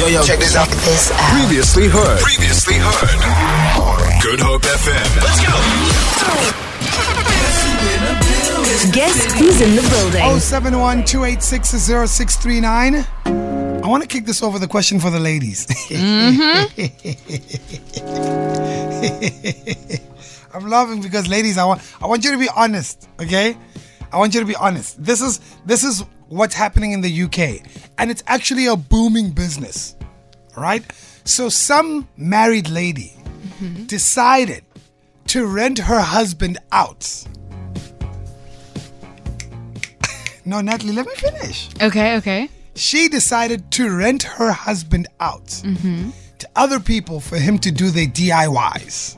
Yo, yo, check this out. This out. Previously heard. Previously heard. Good Hope FM. Let's go. Guess who's in the building? 071 286 0639. I want to kick this over the question for the ladies. Mhm. I'm laughing because ladies, I want I want you to be honest, okay? I want you to be honest. This is this is what's happening in the UK, and it's actually a booming business. right? So some married lady mm-hmm. decided to rent her husband out. no, Natalie, let me finish Okay, okay. she decided to rent her husband out mm-hmm. to other people for him to do their DIYs.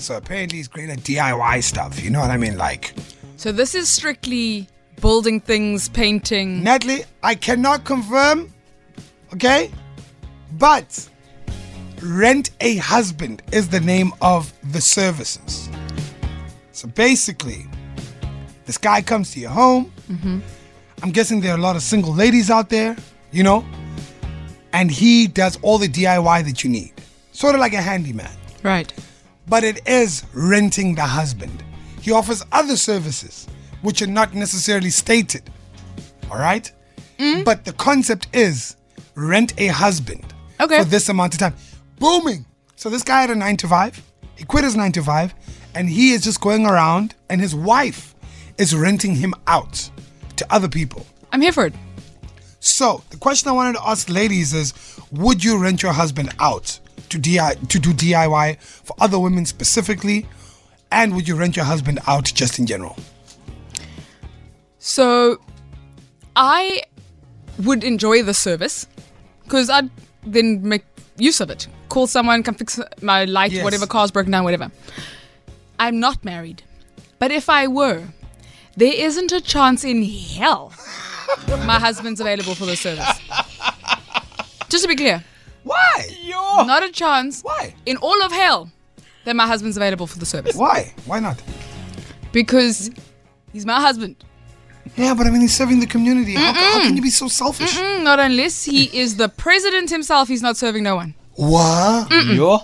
So apparently he's great at DIY stuff. You know what I mean? Like, So this is strictly building things, painting. Natalie, I cannot confirm, okay? But Rent a Husband is the name of the services. So basically, this guy comes to your home. Mm-hmm. I'm guessing there are a lot of single ladies out there, you know? And he does all the DIY that you need. Sort of like a handyman. Right. But it is renting the husband. He offers other services, which are not necessarily stated. All right? Mm-hmm. But the concept is rent a husband Okay. for this amount of time. Booming. So this guy had a nine to five. He quit his nine to five, and he is just going around, and his wife is renting him out to other people. I'm here for it. So the question I wanted to ask ladies is: Would you rent your husband out to DI to do DIY for other women specifically, and would you rent your husband out just in general? So I would enjoy the service because I'd then make use of it. Call someone, come fix my light, Yes. whatever, car's broken down, whatever. I'm not married. But if I were, there isn't a chance in hell my husband's available for the service. Just to be clear, Why? not a chance Why? in all of hell that my husband's available for the service. Why? Why not? Because he's my husband. Yeah, but I mean, he's serving the community. How, how can you be so selfish? Mm, Not unless he is the president himself, he's not serving no one. What? Yo.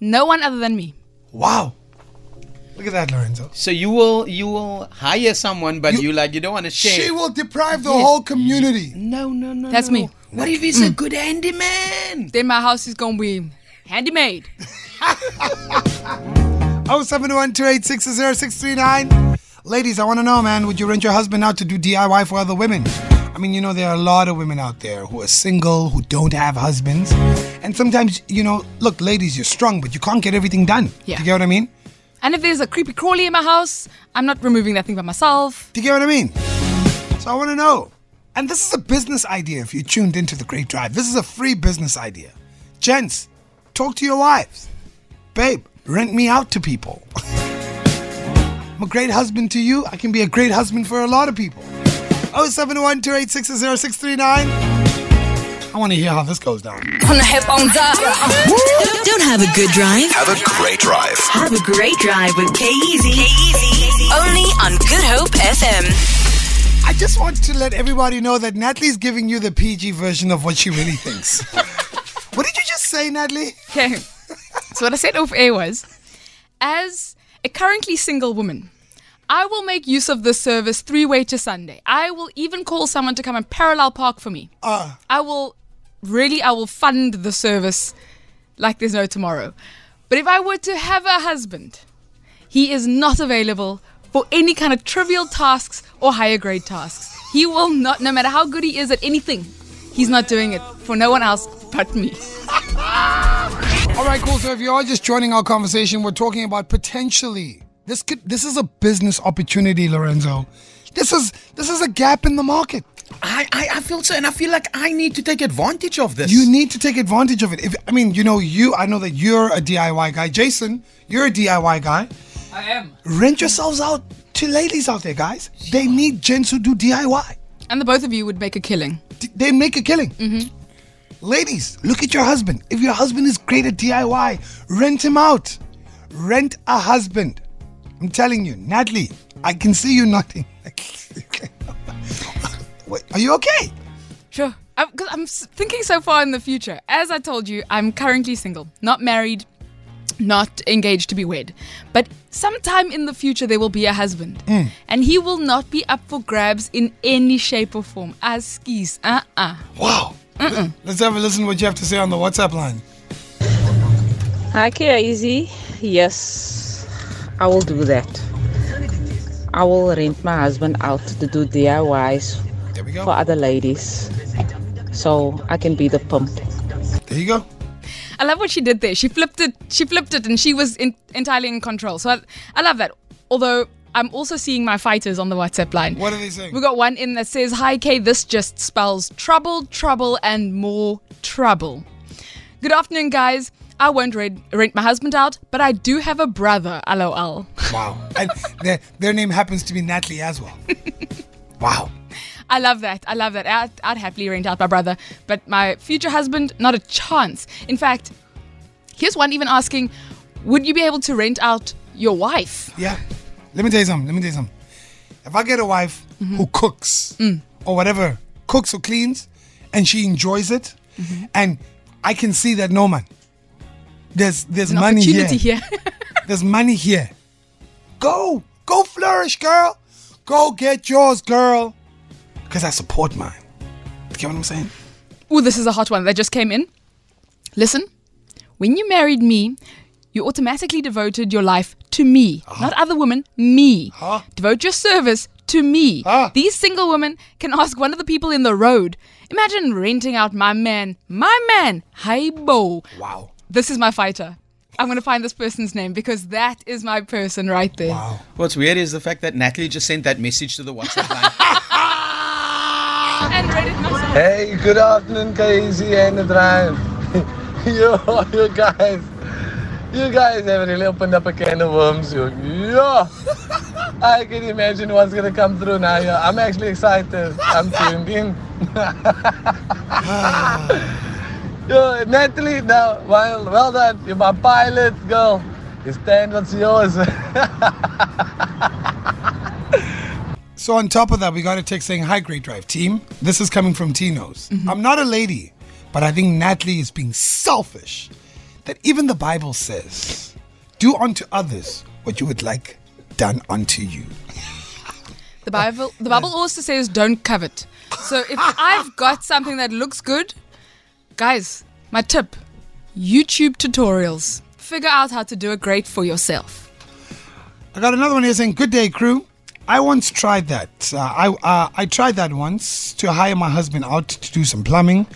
No one other than me. Wow. Look at that, Lorenzo. So you will you will hire someone, but You- you, like you don't want to share. She will deprive the whole community. no, no, no. That's no. me. What if he's a good handyman? Then my house is gonna be handy made. 0712 639 Ladies, I want to know, man, would you rent your husband out to do DIY for other women? I mean, you know, there are a lot of women out there who are single, who don't have husbands. And sometimes, you know, look, ladies, you're strong, but you can't get everything done. Yeah. Do you get what I mean? And if there's a creepy crawly in my house, I'm not removing that thing by myself. Do you get what I mean? So I want to know. And this is a business idea if you tuned into the Great Drive. This is a free business idea. Gents, talk to your wives. Babe, rent me out to people. I'm a great husband to you. I can be a great husband for a lot of people. 071 I want to hear how this goes down. Don't have a good drive. Have a great drive. Have a great drive with K-Easy. K-Easy. Only on Good Hope FM. I just want to let everybody know that Natalie's giving you the PG version of what she really thinks. what did you just say, Natalie? Okay. so what I said off air was, as a currently single woman, I will make use of this service three way to Sunday. I will even call someone to come and parallel park for me. Uh, I will really I will fund the service like there's no tomorrow. But if I were to have a husband, he is not available for any kind of trivial tasks or higher grade tasks. He will not no matter how good he is at anything. He's not doing it for no one else but me. All right, cool. So if you are just joining our conversation, we're talking about potentially this could this is a business opportunity, Lorenzo. This is this is a gap in the market. I, I I feel so, and I feel like I need to take advantage of this. You need to take advantage of it. If I mean, you know, you I know that you're a DIY guy. Jason, you're a DIY guy. I am. Rent yourselves out to ladies out there, guys. They need gents who do DIY. And the both of you would make a killing. D- They make a killing. Mm-hmm. Ladies, look at your husband. If your husband is great at DIY, rent him out. Rent a husband. I'm telling you, Natalie, I can see you nodding. Wait, are you okay? Sure. Because I'm thinking so far in the future. As I told you, I'm currently single, not married, not engaged to be wed. But sometime in the future, there will be a husband. And he will not be up for grabs in any shape or form. As skis. Uh uh Wow. Let's have a listen what you have to say on the WhatsApp line. Hi, Easy. Yes, I will do that. I will rent my husband out to do DIYs for other ladies so I can be the pump. There you go. I love what she did there. She flipped it. She flipped it, and she was in, entirely in control. So I, I love that. Although I'm also seeing my fighters on the WhatsApp line. What are they saying? We got one in that says, "Hi K, this just spells trouble, trouble, and more trouble." Good afternoon, guys. I won't rent, rent my husband out, but I do have a brother. LOL. Wow. And their, their name happens to be Natalie as well. Wow. I love that. I love that. I'd, I'd happily rent out my brother, but my future husband, not a chance. In fact, here's one even asking, "Would you be able to rent out your wife?" Yeah. Let me tell you something. Let me tell you something. If I get a wife Mm-hmm. who cooks Mm. or whatever, cooks or cleans, and she enjoys it, Mm-hmm. and I can see that no man. There's there's An money here. here. There's money here. Go, go flourish, girl. Go get yours, girl. Because I support mine. You get what I'm saying? Oh, this is a hot one that just came in. Listen, when you married me, you automatically devoted your life to me, ah. not other women, me. Huh? Devote your service to me. Huh? These single women can ask one of the people in the road. Imagine renting out my man, my man, Haibo. Wow. This is my fighter. I'm going to find this person's name because that is my person right there. Wow. What's weird is the fact that Natalie just sent that message to the WhatsApp line. And read it myself. Hey, good afternoon, Casey and the drive. yo, you guys, you guys have really opened up a can of worms, yo. Yo, I can imagine what's gonna come through now. Yo. I'm actually excited. I'm tuned in. yo, Natalie, now, well, well done. You're my pilot, girl. You stand what's yours. So on top of that, we got a text saying, "Hi, Great Drive team. This is coming from Tino's. Mm-hmm. I'm not a lady, but I think Natalie is being selfish. That even the Bible says, "Do unto others what you would like done unto you." The Bible, the Bible also says don't covet. So if I've got something that looks good, guys, my tip: YouTube tutorials. Figure out how to do it great for yourself. I got another one here saying, "Good day, crew. I once tried that. Uh, I uh, I tried that once to hire my husband out to do some plumbing.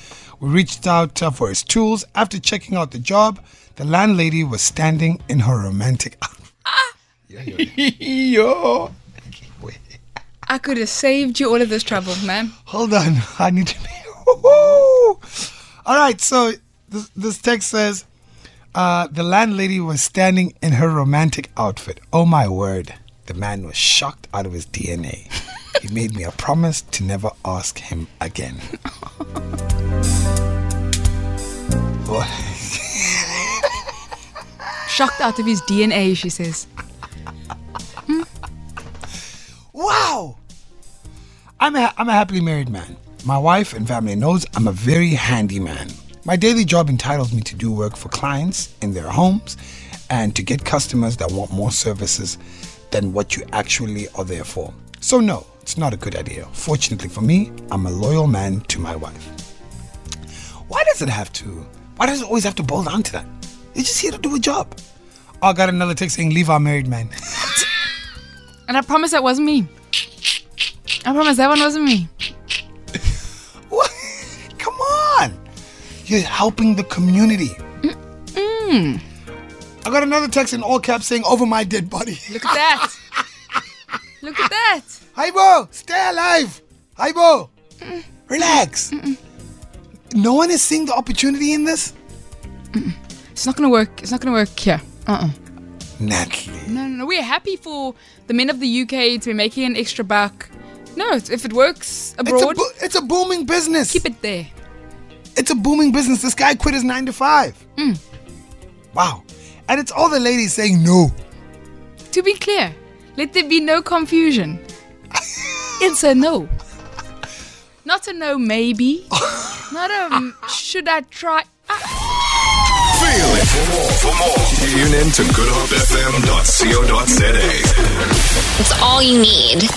We reached out for his tools. After checking out the job, the landlady was standing in her romantic outfit. Yo. I could have saved you all of this trouble, man. Hold on, I need to be. All right, so this, this text says, uh, the landlady was standing in her romantic outfit. Oh my word. The man was shocked out of his DNA. he made me a promise to never ask him again. Shocked out of his DNA, she says. Hmm? Wow! I'm a, I'm a happily married man. My wife and family knows I'm a very handy man. My daily job entitles me to do work for clients in their homes and to get customers that want more services than what you actually are there for. So, no, it's not a good idea. Fortunately for me, I'm a loyal man to my wife. Why does it have to? Why does it always have to boil down to that? You're just here to do a job. Oh, I got another text saying, leave our married man. And I promise that wasn't me. I promise that one wasn't me. What? Come on. You're helping the community. I got another text in all caps saying over my dead body. Look at that. Look at that. Hi, Bo. Stay alive. Hi, Bo. Mm. Relax. No one is seeing the opportunity in this? It's not gonna work. It's not gonna work here. Uh-uh. Natalie. No, no, no. We're happy for the men of the UK to be making an extra buck. No, if it works It's a, abroad, bo- it's a booming business. keep it there. It's a booming business. This guy quit his nine to five. Mm. Wow. And it's all the ladies saying no. To be clear, let there be no confusion. it's a no. Not a no, maybe. Not um. Should I try? Ah, Feel it. For more, for more, tune in to goodhopefm.co.za. It's all you need.